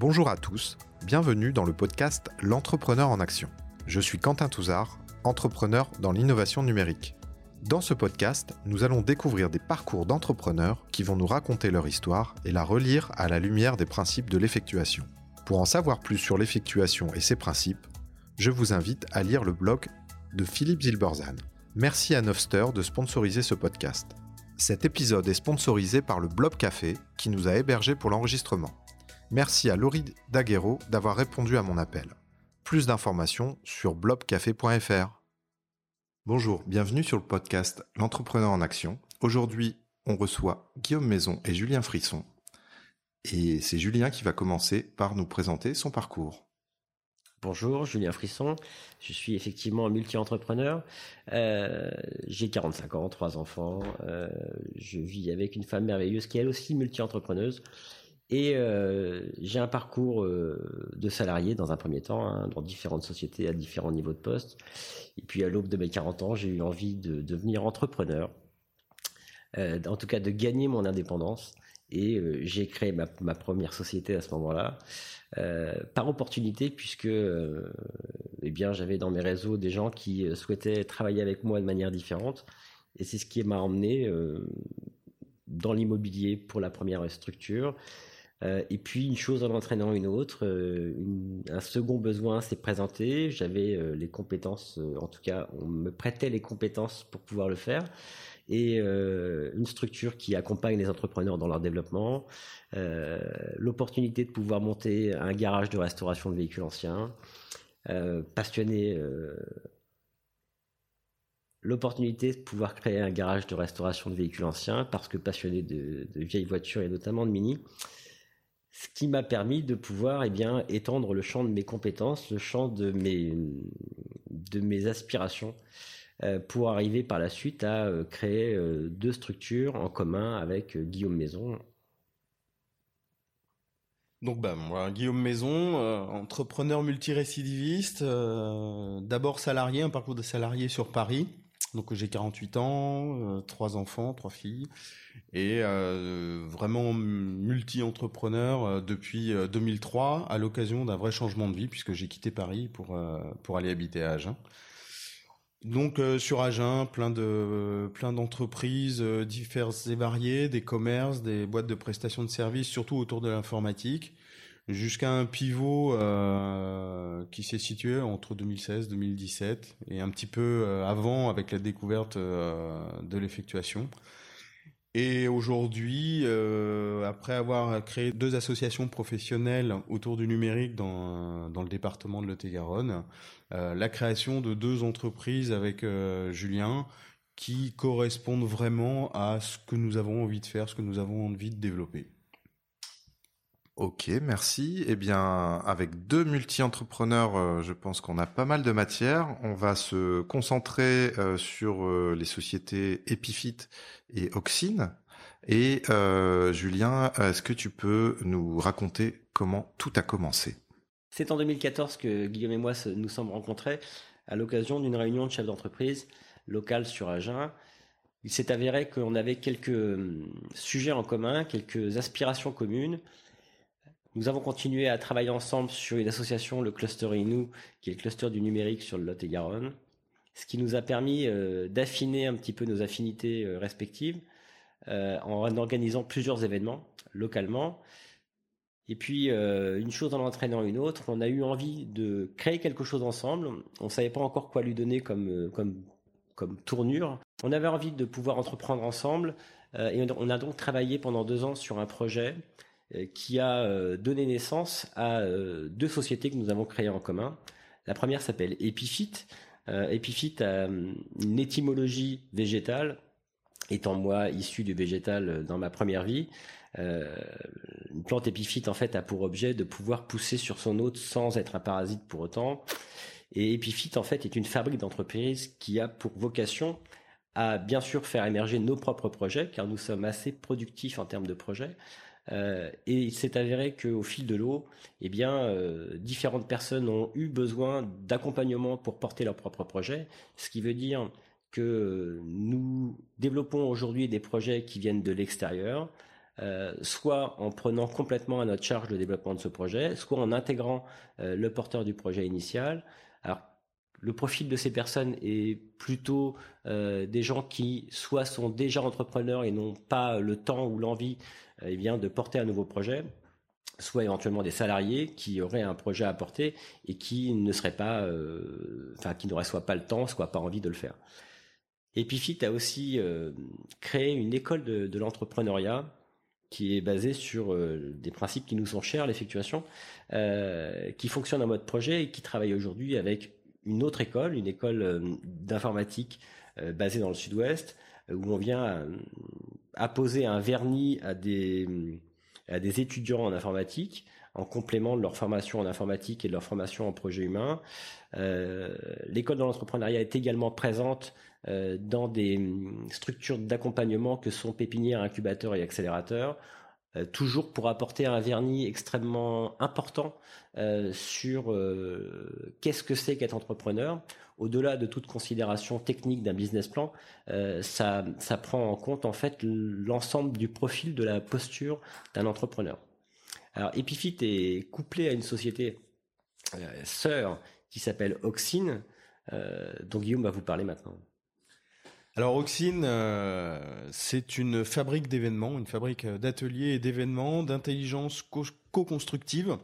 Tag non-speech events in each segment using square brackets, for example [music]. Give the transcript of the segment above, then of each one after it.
Bonjour à tous, bienvenue dans le podcast L'entrepreneur en action. Je suis Quentin Touzard, entrepreneur dans l'innovation numérique. Dans ce podcast, nous allons découvrir des parcours d'entrepreneurs qui vont nous raconter leur histoire et la relire à la lumière des principes de l'effectuation. Pour en savoir plus sur l'effectuation et ses principes, je vous invite à lire le blog de Philippe Zilberzan. Merci à Novster de sponsoriser ce podcast. Cet épisode est sponsorisé par le Blob Café qui nous a hébergés pour l'enregistrement. Merci à Laurie Daguerreau d'avoir répondu à mon appel. Plus d'informations sur blobcafé.fr. Bonjour, bienvenue sur le podcast L'entrepreneur en action. Aujourd'hui, on reçoit Guillaume Maison et Julien Frisson. Et c'est Julien qui va commencer par nous présenter son parcours. Bonjour, Julien Frisson. Je suis effectivement multi-entrepreneur. Euh, j'ai 45 ans, trois enfants. Euh, je vis avec une femme merveilleuse qui est elle aussi multi-entrepreneuse. Et euh, j'ai un parcours euh, de salarié dans un premier temps, hein, dans différentes sociétés à différents niveaux de poste. Et puis à l'aube de mes 40 ans, j'ai eu envie de devenir entrepreneur. Euh, en tout cas, de gagner mon indépendance. Et j'ai créé ma, ma, première société à ce moment-là, par opportunité, puisque eh bien, j'avais dans mes réseaux des gens qui souhaitaient travailler avec moi de manière différente. Et c'est ce qui m'a emmené dans l'immobilier pour la première structure. Et puis une chose en entraînant une autre, une, un second besoin s'est présenté. J'avais les compétences, en tout cas, on me prêtait les compétences pour pouvoir le faire et euh, une structure qui accompagne les entrepreneurs dans leur développement, euh, l'opportunité de pouvoir monter un garage de restauration de véhicules anciens, euh, passionné, l'opportunité de pouvoir créer un garage de restauration de véhicules anciens parce que passionné de vieilles voitures et notamment de mini. Ce qui m'a permis de pouvoir eh bien, étendre le champ de mes compétences, le champ de mes, de mes aspirations euh, pour arriver par la suite à euh, créer euh, deux structures en commun avec Guillaume Maison. Donc bah moi, Guillaume Maison, entrepreneur multirécidiviste, d'abord salarié, un parcours de salarié sur Paris. Donc j'ai 48 ans, trois enfants, trois filles, et vraiment multi-entrepreneur depuis 2003 à l'occasion d'un vrai changement de vie puisque j'ai quitté Paris pour pour aller habiter à Agen. Donc euh, sur Agen, plein de plein d'entreprises euh, diverses et variées, des commerces, des boîtes de prestations de services, surtout autour de l'informatique, jusqu'à un pivot euh, qui s'est situé entre 2016 et 2017 et un petit peu euh, avant avec la découverte euh, de l'effectuation. Et aujourd'hui, après avoir créé deux associations professionnelles autour du numérique dans, dans le département de Lot-et-Garonne, euh, la création de deux entreprises avec Julien qui correspondent vraiment à ce que nous avons envie de faire, ce que nous avons envie de développer. Ok, merci. Eh bien, avec deux multi-entrepreneurs, euh, je pense qu'on a pas mal de matière. On va se concentrer euh, sur euh, les sociétés Epifit et Oxine. Et Julien, est-ce que tu peux nous raconter comment tout a commencé? C'est en 2014 que Guillaume et moi nous sommes rencontrés à l'occasion d'une réunion de chefs d'entreprise locale sur Agen. Il s'est avéré qu'on avait quelques hum, sujets en commun, quelques aspirations communes nous avons continué à travailler ensemble sur une association, le Cluster Inou, qui est le cluster du numérique sur le Lot-et-Garonne, ce qui nous a permis euh, d'affiner un petit peu nos affinités euh, respectives euh, en organisant plusieurs événements localement. Et puis, une chose en entraînant une autre, on a eu envie de créer quelque chose ensemble. On savait pas encore quoi lui donner comme, comme, comme tournure. On avait envie de pouvoir entreprendre ensemble et on a donc travaillé pendant deux ans sur un projet qui a euh, donné naissance à euh, deux sociétés que nous avons créées en commun. La première s'appelle Epifit. Epifit a une étymologie végétale, étant moi issu du végétal dans ma première vie. Euh, une plante épiphyte en fait a pour objet de pouvoir pousser sur son hôte sans être un parasite pour autant. Et Epiphyte en fait est une fabrique d'entreprise qui a pour vocation à bien sûr faire émerger nos propres projets car nous sommes assez productifs en termes de projets, euh, et il s'est avéré qu'au fil de l'eau, eh bien, euh, différentes personnes ont eu besoin d'accompagnement pour porter leur propre projet, ce qui veut dire que nous développons aujourd'hui des projets qui viennent de l'extérieur, soit en prenant complètement à notre charge le développement de ce projet, soit en intégrant le porteur du projet initial. Alors le profil de ces personnes est plutôt euh, des gens qui soit sont déjà entrepreneurs et n'ont pas le temps ou l'envie euh, eh bien de porter un nouveau projet, soit éventuellement des salariés qui auraient un projet à porter et qui ne seraient pas, euh, enfin qui n'auraient soit pas le temps, soit pas envie de le faire. Epifit a aussi créé une école de, l'entrepreneuriat qui est basée sur des principes qui nous sont chers, l'effectuation, qui fonctionne en mode projet et qui travaille aujourd'hui avec une autre école, une école euh, d'informatique euh, basée dans le sud-ouest, euh, où on vient apposer un vernis à des, étudiants en informatique en complément de leur formation en informatique et de leur formation en projet humain. L'école de l'entrepreneuriat est également présente dans des hum, structures d'accompagnement que sont pépinières, incubateurs et accélérateurs. Euh, toujours pour apporter un vernis extrêmement important euh, sur euh, qu'est-ce que c'est qu'être entrepreneur. Au-delà de toute considération technique d'un business plan, ça, prend en compte en fait l'ensemble du profil de la posture d'un entrepreneur. Alors Epifit est couplé à une société sœur qui s'appelle Oxine, dont Guillaume va vous parler maintenant. Alors Oxine, euh, c'est une fabrique d'événements, une fabrique d'ateliers et d'événements, d'intelligence co-constructive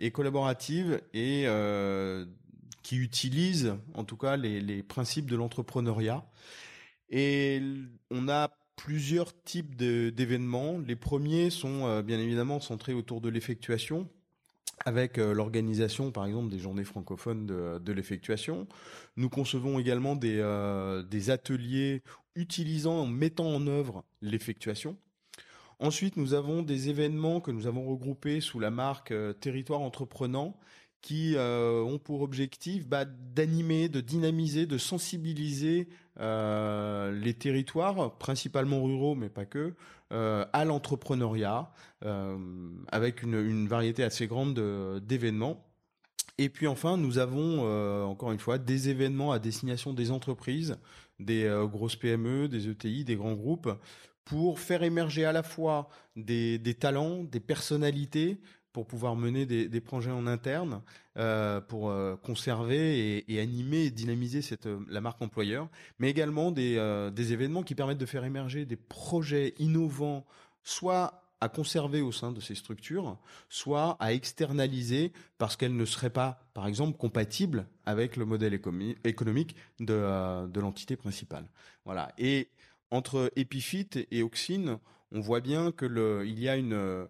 et collaborative et euh, qui utilise en tout cas les, principes de l'entrepreneuriat. Et on a plusieurs types d'événements. Les premiers sont euh, bien évidemment centrés autour de l'effectuation, avec euh, l'organisation, par exemple, des journées francophones de, l'effectuation. Nous concevons également des, euh, des ateliers utilisant, mettant en œuvre l'effectuation. Ensuite, nous avons des événements que nous avons regroupés sous la marque euh, Territoire Entreprenant qui ont pour objectif bah, d'animer, de dynamiser, de sensibiliser les territoires, principalement ruraux, mais pas que, euh, à l'entrepreneuriat, euh, avec une, variété assez grande d'événements. Et puis enfin, nous avons euh, encore une fois des événements à destination des entreprises, des grosses PME, des ETI, des grands groupes, pour faire émerger à la fois des talents, des personnalités, pour pouvoir mener des, projets en interne, euh, pour euh, conserver et, animer et dynamiser euh, la marque employeur, mais également des, événements qui permettent de faire émerger des projets innovants, soit à conserver au sein de ces structures, soit à externaliser parce qu'elles ne seraient pas, par exemple, compatibles avec le modèle économique de, l'entité principale. Voilà. Et entre Epifit et Oxine, on voit bien que il y a une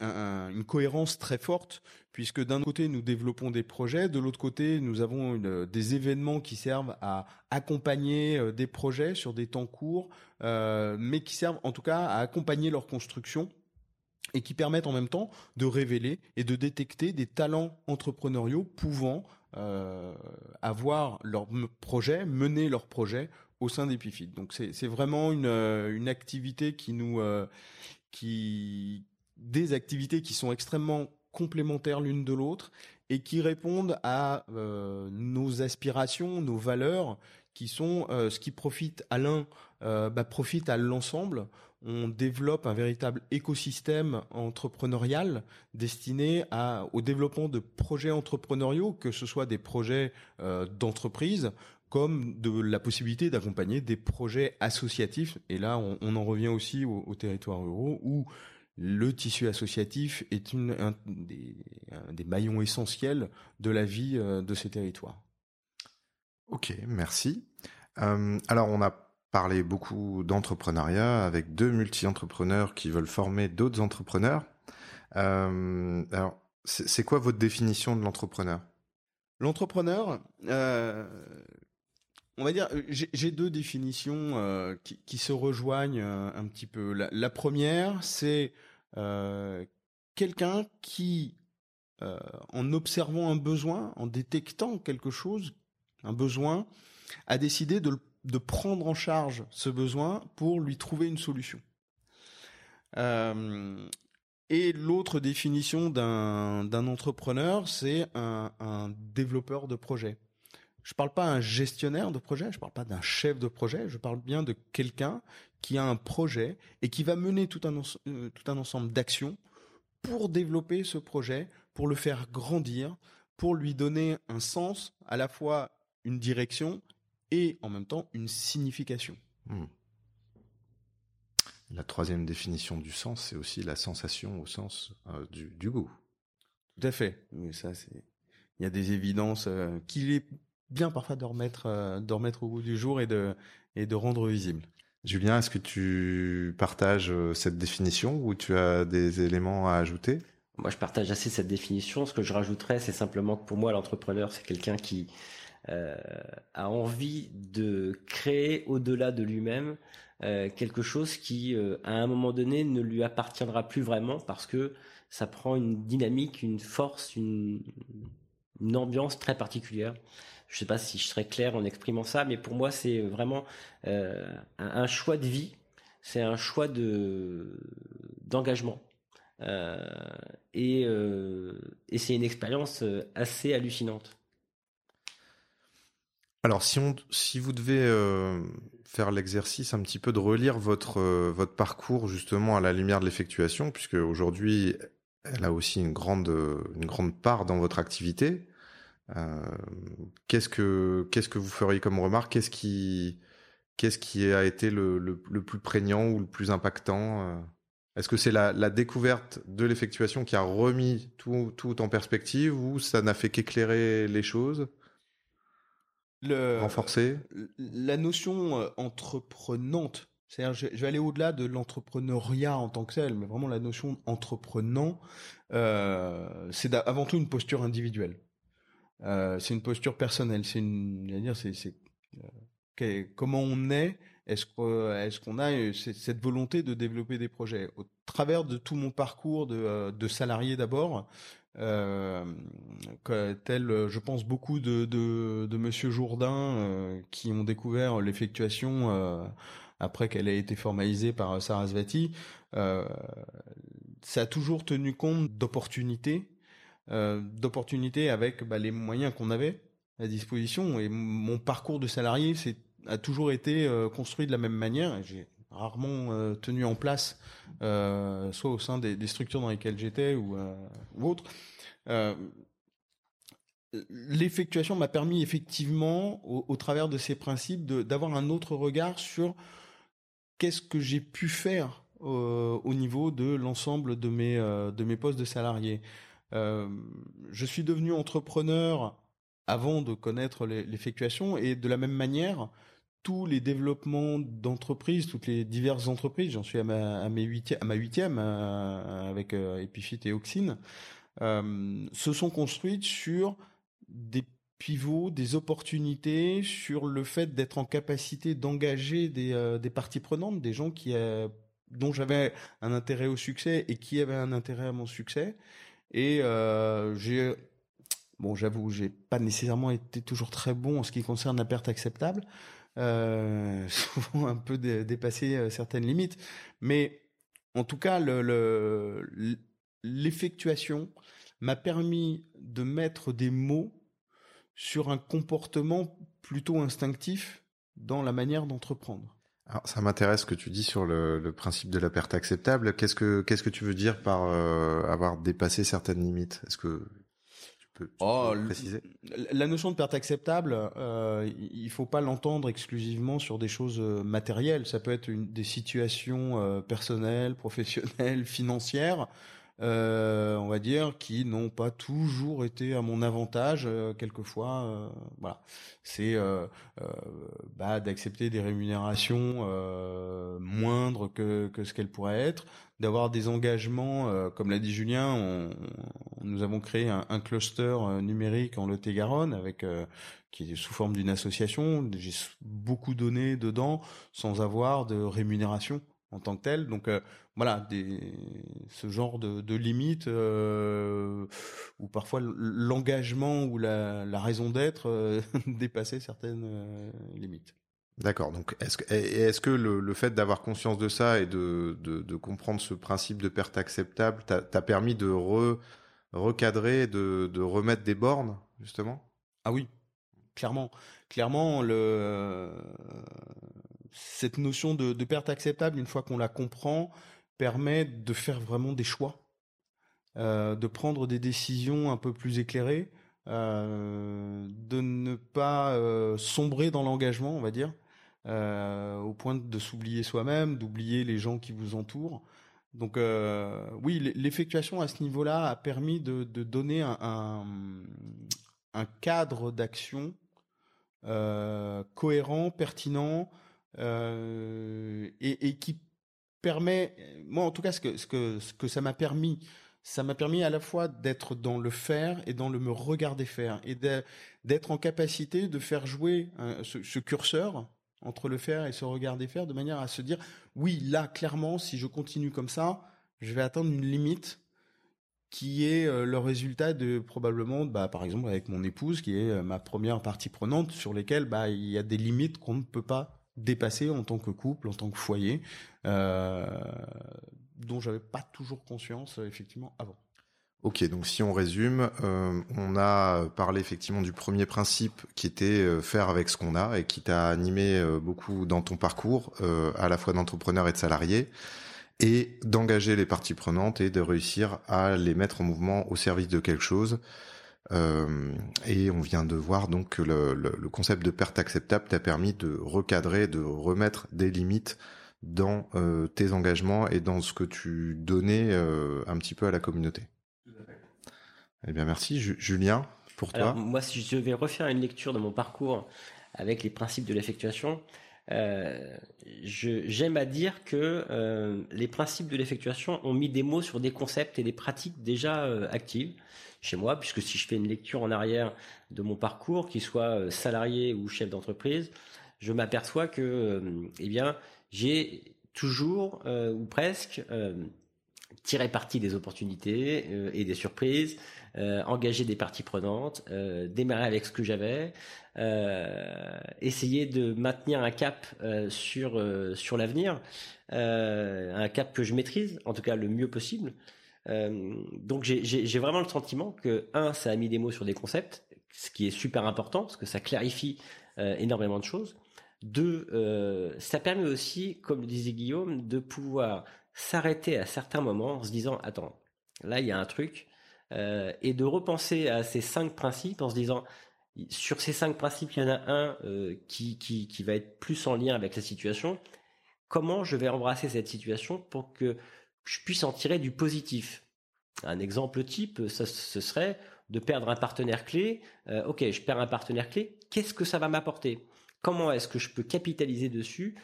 une cohérence très forte, puisque d'un côté nous développons des projets, de l'autre côté nous avons des événements qui servent à accompagner euh, des projets sur des temps courts, euh, mais qui servent en tout cas à accompagner leur construction et qui permettent en même temps de révéler et de détecter des talents entrepreneuriaux pouvant euh, avoir leur projet, mener leur projet au sein d'Epifit. Donc c'est vraiment une, une activité qui nous qui, des activités qui sont extrêmement complémentaires l'une de l'autre et qui répondent à euh, nos aspirations, nos valeurs, qui sont euh, ce qui profite à l'un euh, bah, profite à l'ensemble. On développe un véritable écosystème entrepreneurial destiné au développement de projets entrepreneuriaux, que ce soit des projets d'entreprise comme de la possibilité d'accompagner des projets associatifs. Et là, on, en revient aussi aux au territoires ruraux où le tissu associatif est une, un, des, des, maillons essentiels de la vie euh, de ces territoires. Ok, merci. Euh, alors, on a parlé beaucoup d'entrepreneuriat avec deux multi-entrepreneurs qui veulent former d'autres entrepreneurs. Euh, alors, c'est quoi votre définition de l'entrepreneur? L'entrepreneur, euh, on va dire, j'ai deux définitions euh, qui, qui, se rejoignent un petit peu. La, la première, c'est quelqu'un qui, euh, en observant un besoin, en détectant quelque chose, un besoin, a décidé de, de prendre en charge ce besoin pour lui trouver une solution. Euh, et l'autre définition d'un entrepreneur, c'est un, un, développeur de projet. Je ne parle pas d'un gestionnaire de projet, je ne parle pas d'un chef de projet, je parle bien de quelqu'un qui a un projet et qui va mener tout un, euh, tout un ensemble d'actions pour développer ce projet, pour le faire grandir, pour lui donner un sens, à la fois une direction et en même temps une signification. Hmm. La troisième définition du sens, c'est aussi la sensation au sens euh, du, goût. Tout à fait. Mais ça, c'est. Il y a des évidences euh, qu'il est bien parfois de remettre, euh, de remettre au goût du jour et de, et de rendre visible. Julien, est-ce que tu partages cette définition ou tu as des éléments à ajouter? Moi, je partage assez cette définition. Ce que je rajouterais, c'est simplement que pour moi, l'entrepreneur, c'est quelqu'un qui a envie de créer au-delà de lui-même euh, quelque chose qui, euh, à un moment donné, ne lui appartiendra plus vraiment parce que ça prend une dynamique, une force, une, ambiance très particulière. Je ne sais pas si je serais clair en exprimant ça, mais pour moi, c'est vraiment euh, un, choix de vie, c'est un choix de d'engagement. et, et c'est une expérience assez hallucinante. Alors, si, on, si vous devez euh, faire l'exercice un petit peu de relire votre, euh, votre parcours justement à la lumière de l'effectuation, puisque aujourd'hui, elle a aussi une grande, une grande part dans votre activité, euh, qu'est-ce que qu'est-ce que vous feriez comme remarque? Qu'est-ce qui qu'est-ce qui a été le, le, plus prégnant ou le plus impactant Est-ce que c'est la, la, découverte de l'effectuation qui a remis tout, tout en perspective ou ça n'a fait qu'éclairer les choses? Le, renforcer? La notion euh, entreprenante, c'est-à-dire je, vais aller au-delà de l'entrepreneuriat en tant que tel, mais vraiment la notion entreprenant, euh, c'est avant tout une posture individuelle. Euh, c'est une posture personnelle. C'est une, dire, c'est, euh, comment on est. Est-ce qu'on a euh, cette volonté de développer des projets? Au travers de tout mon parcours de, salarié d'abord tel, je pense, beaucoup de, de, de Monsieur Jourdain qui ont découvert l'effectuation après qu'elle ait été formalisée par Sarasvati. Ça a toujours tenu compte d'opportunités, euh, d'opportunités avec bah, les moyens qu'on avait à disposition. Et mon parcours de salarié a toujours été construit de la même manière. J'ai rarement tenu en place, soit au sein des, structures dans lesquelles j'étais ou. Euh, l'effectuation m'a permis effectivement, au, travers de ces principes, d'avoir un autre regard sur qu'est-ce que j'ai pu faire euh, au niveau de l'ensemble de mes euh, de mes postes de salariés. Je suis devenu entrepreneur avant de connaître l'effectuation et de la même manière, tous les développements d'entreprises, toutes les diverses entreprises, j'en suis à ma, mes à ma huitième avec Epifit et Oxine, euh, se sont construites sur des pivots, des opportunités, sur le fait d'être en capacité d'engager des, euh, des parties prenantes, des gens qui euh, dont j'avais un intérêt au succès et qui avaient un intérêt à mon succès. Et euh, j'ai, bon, j'avoue, j'ai pas nécessairement été toujours très bon en ce qui concerne la perte acceptable, euh, [laughs] souvent un peu dépassé certaines limites, mais en tout cas, le, le l'effectuation m'a permis de mettre des mots sur un comportement plutôt instinctif dans la manière d'entreprendre. Alors, ça m'intéresse ce que tu dis sur le, principe de la perte acceptable. Qu'est-ce que qu'est-ce que tu veux dire par euh, avoir dépassé certaines limites? Est-ce que tu peux, oh, préciser? La notion de perte acceptable, euh, il faut pas l'entendre exclusivement sur des choses euh, matérielles. Ça peut être une, des situations euh, personnelles, professionnelles, [laughs] financières euh, on va dire, qui n'ont pas toujours été à mon avantage. Euh, quelquefois, euh, voilà, c'est bah, d'accepter des rémunérations moindres que, que ce qu'elles pourraient être, d'avoir des engagements, comme l'a dit Julien, on, nous avons créé un, un cluster numérique en Lot-et-Garonne avec qui est sous forme d'une association. J'ai beaucoup donné dedans sans avoir de rémunération en tant que tel. Donc euh, voilà, des, ce genre de, de limites euh, où parfois l'engagement ou la, la raison d'être euh, [laughs] dépassait certaines euh, limites. D'accord. Donc, est-ce que, est-ce que le, le fait d'avoir conscience de ça et de, de, de, comprendre ce principe de perte acceptable t'a, permis de re, recadrer, de, de remettre des bornes, justement? Ah oui, clairement. Clairement, le cette notion de, perte acceptable, une fois qu'on la comprend, permet de faire vraiment des choix, euh, de prendre des décisions un peu plus éclairées, euh, de ne pas euh, sombrer dans l'engagement, on va dire, au point de s'oublier soi-même, d'oublier les gens qui vous entourent. Donc oui, l'effectuation à ce niveau-là a permis de, donner un, cadre d'action cohérent, pertinent euh, et, qui permet, moi en tout cas, ce que, ce que, ce que ça m'a permis, ça m'a permis à la fois d'être dans le faire et dans le me regarder faire et d'être en capacité de faire jouer euh, ce, curseur entre le faire et se regarder faire de manière à se dire oui là clairement si je continue comme ça je vais atteindre une limite qui est euh, le résultat de probablement, bah, par exemple avec mon épouse, qui est ma première partie prenante, sur lesquelles bah, il y a des limites qu'on ne peut pas dépasser en tant que couple, en tant que foyer, euh, dont j'avais pas toujours conscience euh, effectivement avant. Ok, donc si on résume, euh, on a parlé effectivement du premier principe qui était faire avec ce qu'on a et qui t'a animé beaucoup dans ton parcours, à la fois d'entrepreneur et de salarié et d'engager les parties prenantes et de réussir à les mettre en mouvement au service de quelque chose. Euh, et on vient de voir donc que le, le, le concept de perte acceptable t'a permis de recadrer, de remettre des limites dans euh, tes engagements et dans ce que tu donnais euh, un petit peu à la communauté. Eh bien, merci. Julien, pour Alors, toi. Moi, si je vais refaire une lecture de mon parcours avec les principes de l'effectuation, euh, j'aime à dire que euh, les principes de l'effectuation ont mis des mots sur des concepts et des pratiques déjà euh, actives chez moi, puisque si je fais une lecture en arrière de mon parcours, qu'il soit euh, salarié ou chef d'entreprise, je m'aperçois que, euh, eh bien, j'ai toujours ou presque tiré parti des opportunités et des surprises, euh, engager des parties prenantes, euh, démarrer avec ce que j'avais, euh, essayer de maintenir un cap euh, sur euh, sur l'avenir, un cap que je maîtrise, en tout cas le mieux possible. donc j'ai vraiment le sentiment que un, ça a mis des mots sur des concepts, ce qui est super important parce que ça clarifie énormément de choses. Deux, ça permet aussi, comme le disait Guillaume, de pouvoir s'arrêter à certains moments en se disant attends, là il y a un truc, euh, et de repenser à ces cinq principes en se disant sur ces cinq principes, il y en a un euh, qui, va être plus en lien avec la situation. Comment je vais embrasser cette situation pour que je puisse en tirer du positif? Un exemple type, ça, ce serait de perdre un partenaire clé. Euh, ok, je perds un partenaire clé. Qu'est-ce que ça va m'apporter? Comment est-ce que je peux capitaliser dessus euh,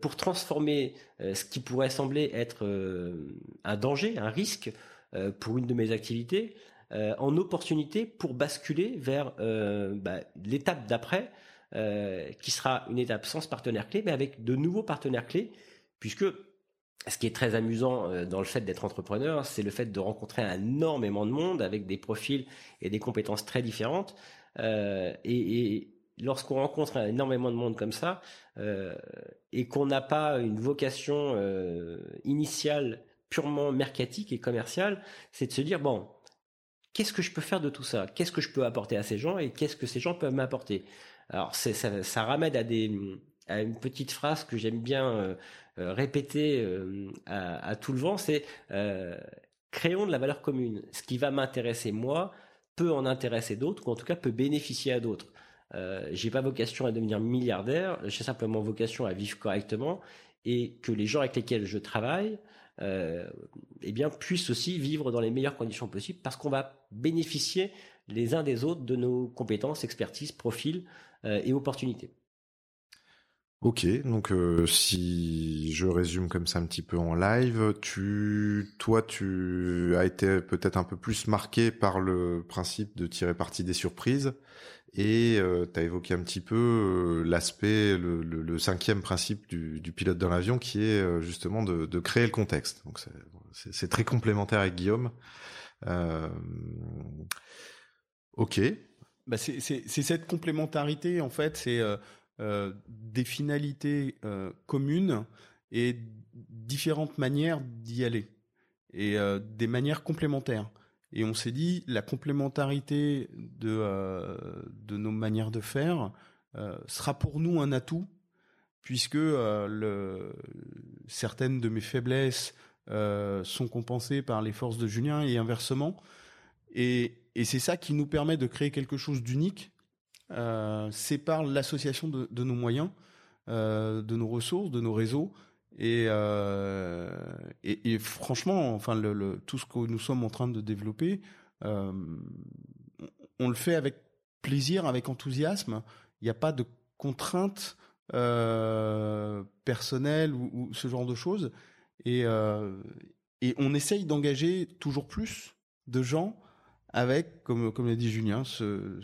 pour transformer euh, ce qui pourrait sembler être euh, un danger, un risque, euh, pour une de mes activités euh, en opportunité pour basculer vers euh, bah, l'étape d'après qui sera une étape sans partenaire clé mais avec de nouveaux partenaires clés puisque ce qui est très amusant dans le fait d'être entrepreneur, c'est le fait de rencontrer énormément de monde avec des profils et des compétences très différentes. Euh, et lorsqu'on rencontre énormément de monde comme ça euh, et qu'on n'a pas une vocation euh, initiale purement mercatique et commercial, c'est de se dire, bon, qu'est-ce que je peux faire de tout ça? Qu'est-ce que je peux apporter à ces gens et qu'est-ce que ces gens peuvent m'apporter? Alors, ça, ramène à, des, à une petite phrase que j'aime bien euh, répéter à, à, tout le vent, c'est créons de la valeur commune. Ce qui va m'intéresser moi peut en intéresser d'autres, ou en tout cas peut bénéficier à d'autres. Euh, j'ai pas vocation à devenir milliardaire, j'ai simplement vocation à vivre correctement et que les gens avec lesquels je travaille euh, eh bien, puissent aussi vivre dans les meilleures conditions possibles parce qu'on va bénéficier les uns des autres de nos compétences, expertises, profils euh, et opportunités. Ok, donc euh, si je résume comme ça un petit peu en live, toi, tu as été peut-être un peu plus marqué par le principe de tirer parti des surprises et euh, tu as évoqué un petit peu euh, l'aspect, le, cinquième principe du, pilote dans l'avion qui est justement de, créer le contexte. Donc c'est très complémentaire avec Guillaume. Ok. Bah c'est cette complémentarité en fait, c'est des finalités euh, communes et différentes manières d'y aller et euh, des manières complémentaires. Et on s'est dit la complémentarité de de nos manières de faire sera pour nous un atout puisque certaines de mes faiblesses sont compensées par les forces de Julien et inversement. Et, et c'est ça qui nous permet de créer quelque chose d'unique. C'est par l'association de, nos moyens, de nos ressources, de nos réseaux, et, euh, franchement, enfin, tout ce que nous sommes en train de développer, euh, on le fait avec plaisir, avec enthousiasme. Il n'y a pas de contraintes euh, personnelles ou, ce genre de choses. Et, euh, on essaye d'engager toujours plus de gens avec, comme, comme l'a dit Julien, ce,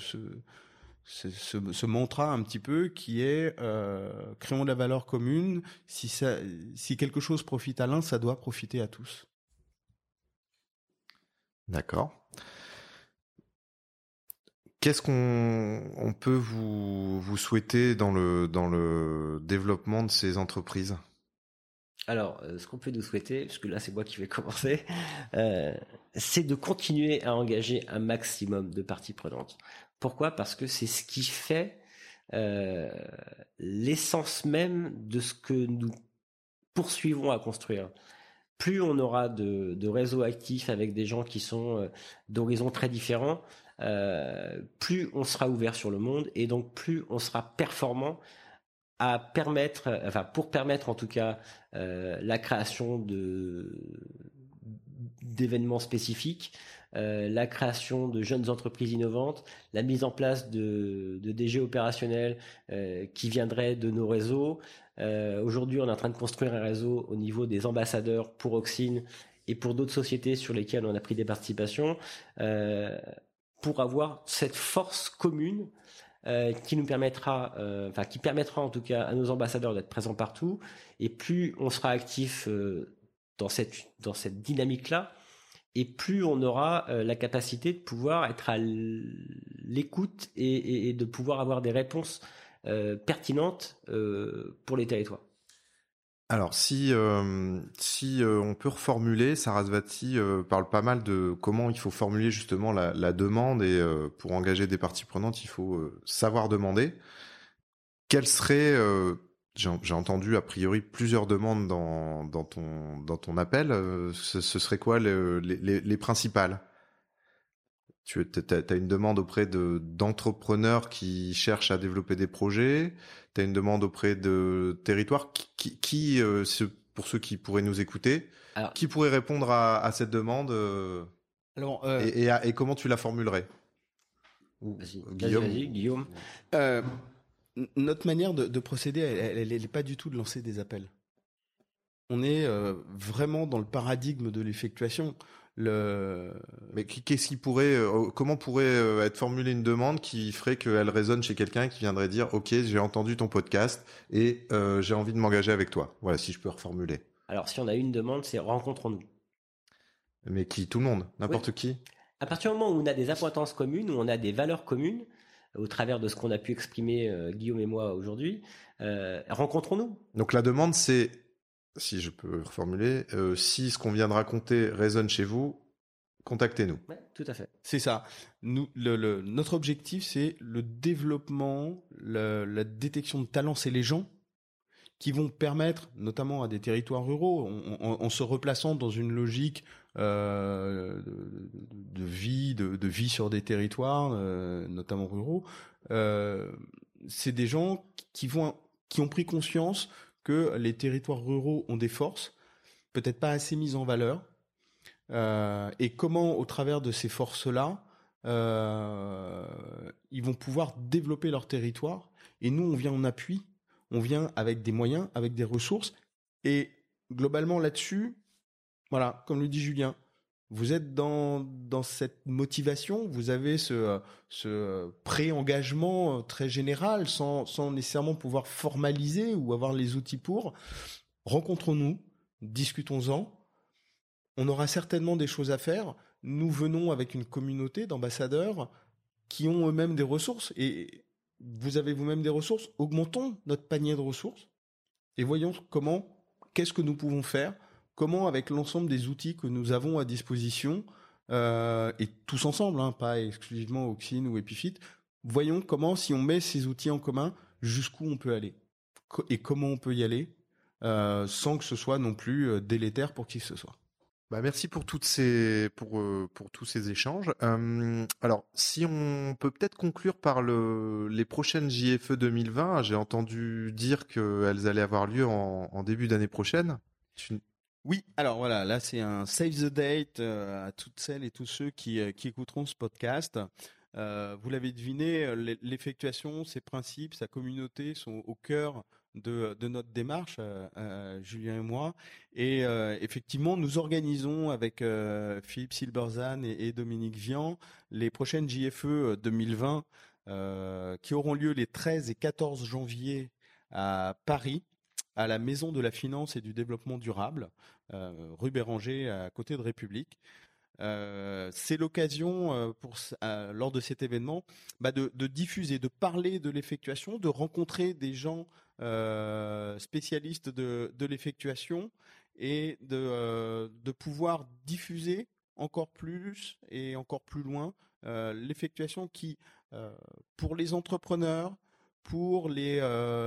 ce, ce, mantra un petit peu qui est euh, créons de la valeur commune. Si, ça, si quelque chose profite à l'un, ça doit profiter à tous. D'accord. Qu'est-ce qu'on on peut vous, vous souhaiter dans le, dans le développement de ces entreprises? Alors, euh, ce qu'on peut nous souhaiter, parce que là c'est moi qui vais [laughs] commencer, euh, c'est de continuer à engager un maximum de parties prenantes. Pourquoi? Parce que c'est ce qui fait euh, l'essence même de ce que nous poursuivons à construire. Plus on aura de, réseaux actifs avec des gens qui sont euh, d'horizons très différents, euh, plus on sera ouvert sur le monde et donc plus on sera performant à permettre, enfin pour permettre en tout cas la création d'événements spécifiques, euh, la création de jeunes entreprises innovantes, la mise en place de, DG opérationnels euh, qui viendraient de nos réseaux. Euh, Aujourd'hui, on est en train de construire un réseau au niveau des ambassadeurs pour Oxine et pour d'autres sociétés sur lesquelles on a pris des participations, pour avoir cette force commune qui nous permettra, enfin qui permettra en tout cas à nos ambassadeurs d'être présents partout. Et plus on sera actif dans cette dans cette dynamique là, et plus on aura euh, la capacité de pouvoir être à l'écoute et, de pouvoir avoir des réponses euh, pertinentes euh, pour les territoires. Alors si si on peut reformuler, Sarasvati parle pas mal de comment il faut formuler justement la, la demande et pour engager des parties prenantes, il faut savoir demander. Quelle serait j'ai entendu a priori plusieurs demandes dans, dans, ton, dans ton appel. Euh, ce, ce serait quoi les, les, les principales? Tu as, une demande auprès d'entrepreneurs qui cherchent à développer des projets. Tu as une demande auprès de territoires qui, qui euh, pour ceux qui pourraient nous écouter, Alors, qui pourrait répondre à, à cette demande euh, Alors, euh, et, et, à, et, comment tu la formulerais? Vas-y, Guillaume. Guillaume. Notre manière de, de procéder, elle n'est pas du tout de lancer des appels. On est euh, vraiment dans le paradigme de l'effectuation. Le... Mais qu'est-ce qui pourrait, euh, comment pourrait euh, être formulée une demande qui ferait qu'elle résonne chez quelqu'un qui viendrait dire, ok, j'ai entendu ton podcast et euh, j'ai envie de m'engager avec toi. Voilà, si je peux reformuler. Alors, si on a une demande, c'est rencontrons-nous. Mais qui? Tout le monde, n'importe oui. qui? À partir du moment où on a des appointances communes, où on a des valeurs communes, au travers de ce qu'on a pu exprimer euh, Guillaume et moi aujourd'hui. Euh, rencontrons-nous. Donc la demande, c'est, si je peux reformuler, euh, si ce qu'on vient de raconter résonne chez vous, contactez-nous. Ouais, tout à fait. C'est ça. Nous, le, le, notre objectif, c'est le développement, le, la détection de talents, c'est les gens qui vont permettre, notamment à des territoires ruraux, en, se replaçant dans une logique euh, de, vie, de, vie sur des territoires, euh, notamment ruraux, euh, c'est des gens qui vont, qui ont pris conscience que les territoires ruraux ont des forces, peut-être pas assez mises en valeur, et comment, au travers de ces forces-là, ils vont pouvoir développer leur territoire. Et nous, on vient en appui on vient avec des moyens, avec des ressources. Et globalement là-dessus, voilà, comme le dit Julien, vous êtes dans, dans cette motivation, vous avez ce, ce pré-engagement très général sans, sans nécessairement pouvoir formaliser ou avoir les outils pour. Rencontrons-nous, discutons-en. On aura certainement des choses à faire. Nous venons avec une communauté d'ambassadeurs qui ont eux-mêmes des ressources et vous avez vous-même des ressources, augmentons notre panier de ressources et voyons comment, qu'est-ce que nous pouvons faire, comment avec l'ensemble des outils que nous avons à disposition, euh, et tous ensemble, hein, pas exclusivement Oxine ou Epifit, voyons comment, si on met ces outils en commun, jusqu'où on peut aller. et comment on peut y aller sans que ce soit non plus délétère pour qui que ce soit. Bah merci pour toutes ces pour pour tous ces échanges. alors si on peut peut-être conclure par le les prochaines JFE 2020, j'ai entendu dire qu'elles allaient avoir lieu en, début d'année prochaine. Oui, alors voilà, là c'est un save the date à toutes celles et tous ceux qui qui écouteront ce podcast. Euh, vous l'avez deviné, l'effectuation, ses principes, sa communauté sont au cœur de, notre démarche, euh, euh, Julien et moi. Et effectivement, nous organisons avec Philippe Silberzan et, Dominique Vian les prochaines JFE 2020 qui auront lieu les 13 et 14 janvier à Paris à la Maison de la Finance et du Développement Durable, rue Béranger, à côté de République. Euh, c'est l'occasion euh, pour euh, lors de cet événement bah, de, diffuser, de parler de l'effectuation, de rencontrer des gens spécialistes de, l'effectuation et de, de pouvoir diffuser encore plus et encore plus loin l'effectuation qui, pour les entrepreneurs, pour les,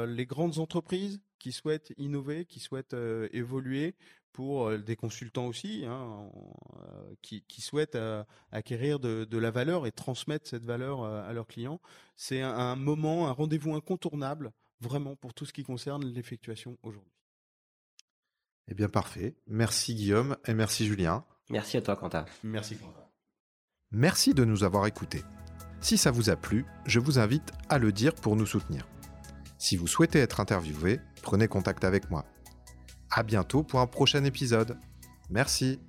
les grandes entreprises qui souhaitent innover, qui souhaitent évoluer, pour euh, des consultants aussi, hein, euh, qui, souhaitent euh, acquérir de, la valeur et transmettre cette valeur à leurs clients. C'est un, moment, un rendez-vous incontournable, vraiment, pour tout ce qui concerne l'effectuation aujourd'hui. Eh bien, parfait. Merci Guillaume et merci Julien. Merci à toi, Quentin. Merci, Quentin. Merci de nous avoir écoutés. Si ça vous a plu, je vous invite à le dire pour nous soutenir. Si vous souhaitez être interviewé, prenez contact avec moi. À bientôt pour un prochain épisode. Merci.